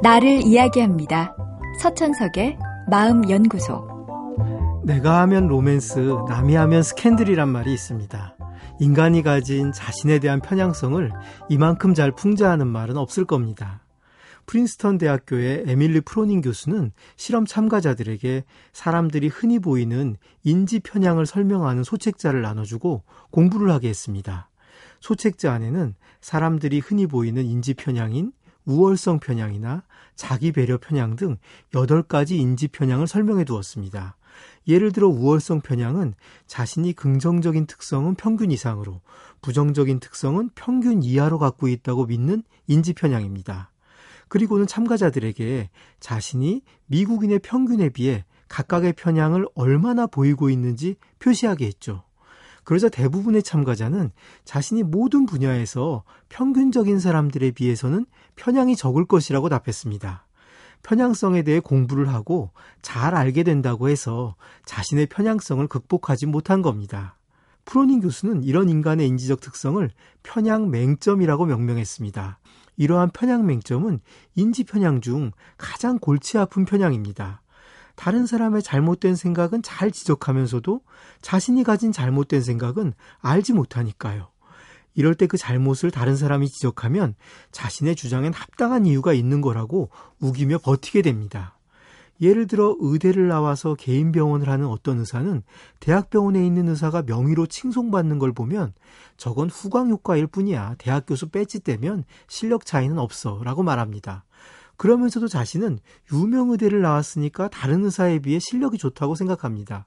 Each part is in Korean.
나를 이야기합니다. 서천석의 마음연구소. 내가 하면 로맨스, 남이 하면 스캔들이란 말이 있습니다. 인간이 가진 자신에 대한 편향성을 이만큼 잘 풍자하는 말은 없을 겁니다. 프린스턴 대학교의 에밀리 프로닝 교수는 실험 참가자들에게 사람들이 흔히 보이는 인지 편향을 설명하는 소책자를 나눠주고 공부를 하게 했습니다. 소책자 안에는 사람들이 흔히 보이는 인지 편향인 우월성 편향이나 자기 배려 편향 등 8가지 인지 편향을 설명해 두었습니다. 예를 들어 우월성 편향은 자신이 긍정적인 특성은 평균 이상으로 부정적인 특성은 평균 이하로 갖고 있다고 믿는 인지 편향입니다. 그리고는 참가자들에게 자신이 미국인의 평균에 비해 각각의 편향을 얼마나 보이고 있는지 표시하게 했죠. 그러자 대부분의 참가자는 자신이 모든 분야에서 평균적인 사람들에 비해서는 편향이 적을 것이라고 답했습니다. 편향성에 대해 공부를 하고 잘 알게 된다고 해서 자신의 편향성을 극복하지 못한 겁니다. 프로닝 교수는 이런 인간의 인지적 특성을 편향 맹점이라고 명명했습니다. 이러한 편향 맹점은 인지 편향 중 가장 골치 아픈 편향입니다. 다른 사람의 잘못된 생각은 잘 지적하면서도 자신이 가진 잘못된 생각은 알지 못하니까요. 이럴 때 그 잘못을 다른 사람이 지적하면 자신의 주장엔 합당한 이유가 있는 거라고 우기며 버티게 됩니다. 예를 들어 의대를 나와서 개인 병원을 하는 어떤 의사는 대학병원에 있는 의사가 명의로 칭송받는 걸 보면 저건 후광 효과일 뿐이야. 대학 교수 배지 떼면 실력 차이는 없어. 라고 말합니다. 그러면서도 자신은 유명 의대를 나왔으니까 다른 의사에 비해 실력이 좋다고 생각합니다.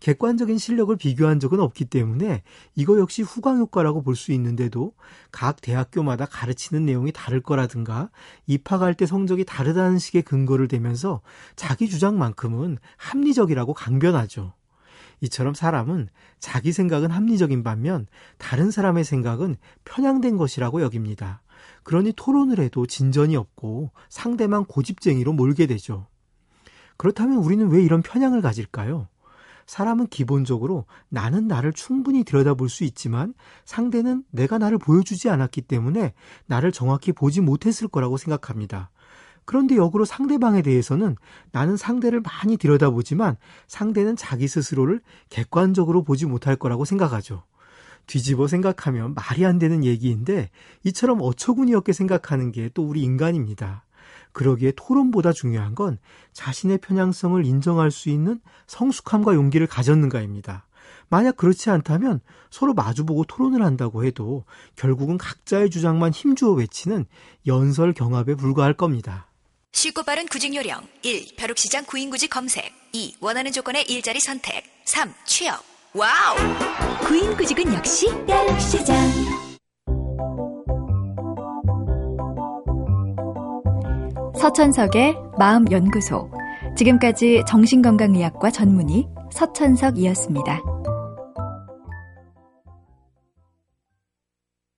객관적인 실력을 비교한 적은 없기 때문에 이거 역시 후광 효과라고 볼 수 있는데도 각 대학교마다 가르치는 내용이 다를 거라든가 입학할 때 성적이 다르다는 식의 근거를 대면서 자기 주장만큼은 합리적이라고 강변하죠. 이처럼 사람은 자기 생각은 합리적인 반면 다른 사람의 생각은 편향된 것이라고 여깁니다. 그러니 토론을 해도 진전이 없고 상대만 고집쟁이로 몰게 되죠. 그렇다면 우리는 왜 이런 편향을 가질까요? 사람은 기본적으로 나는 나를 충분히 들여다볼 수 있지만 상대는 내가 나를 보여주지 않았기 때문에 나를 정확히 보지 못했을 거라고 생각합니다. 그런데 역으로 상대방에 대해서는 나는 상대를 많이 들여다보지만 상대는 자기 스스로를 객관적으로 보지 못할 거라고 생각하죠. 뒤집어 생각하면 말이 안 되는 얘기인데 이처럼 어처구니 없게 생각하는 게 또 우리 인간입니다. 그러기에 토론보다 중요한 건 자신의 편향성을 인정할 수 있는 성숙함과 용기를 가졌는가입니다. 만약 그렇지 않다면 서로 마주보고 토론을 한다고 해도 결국은 각자의 주장만 힘주어 외치는 연설 경합에 불과할 겁니다. 쉽고 빠른 구직 요령 1. 벼룩시장 구인구직 검색 2. 원하는 조건의 일자리 선택 3. 취업 와우! 구인구직은 역시 벼룩시장 서천석의 마음연구소. 지금까지 정신건강의학과 전문의 서천석이었습니다.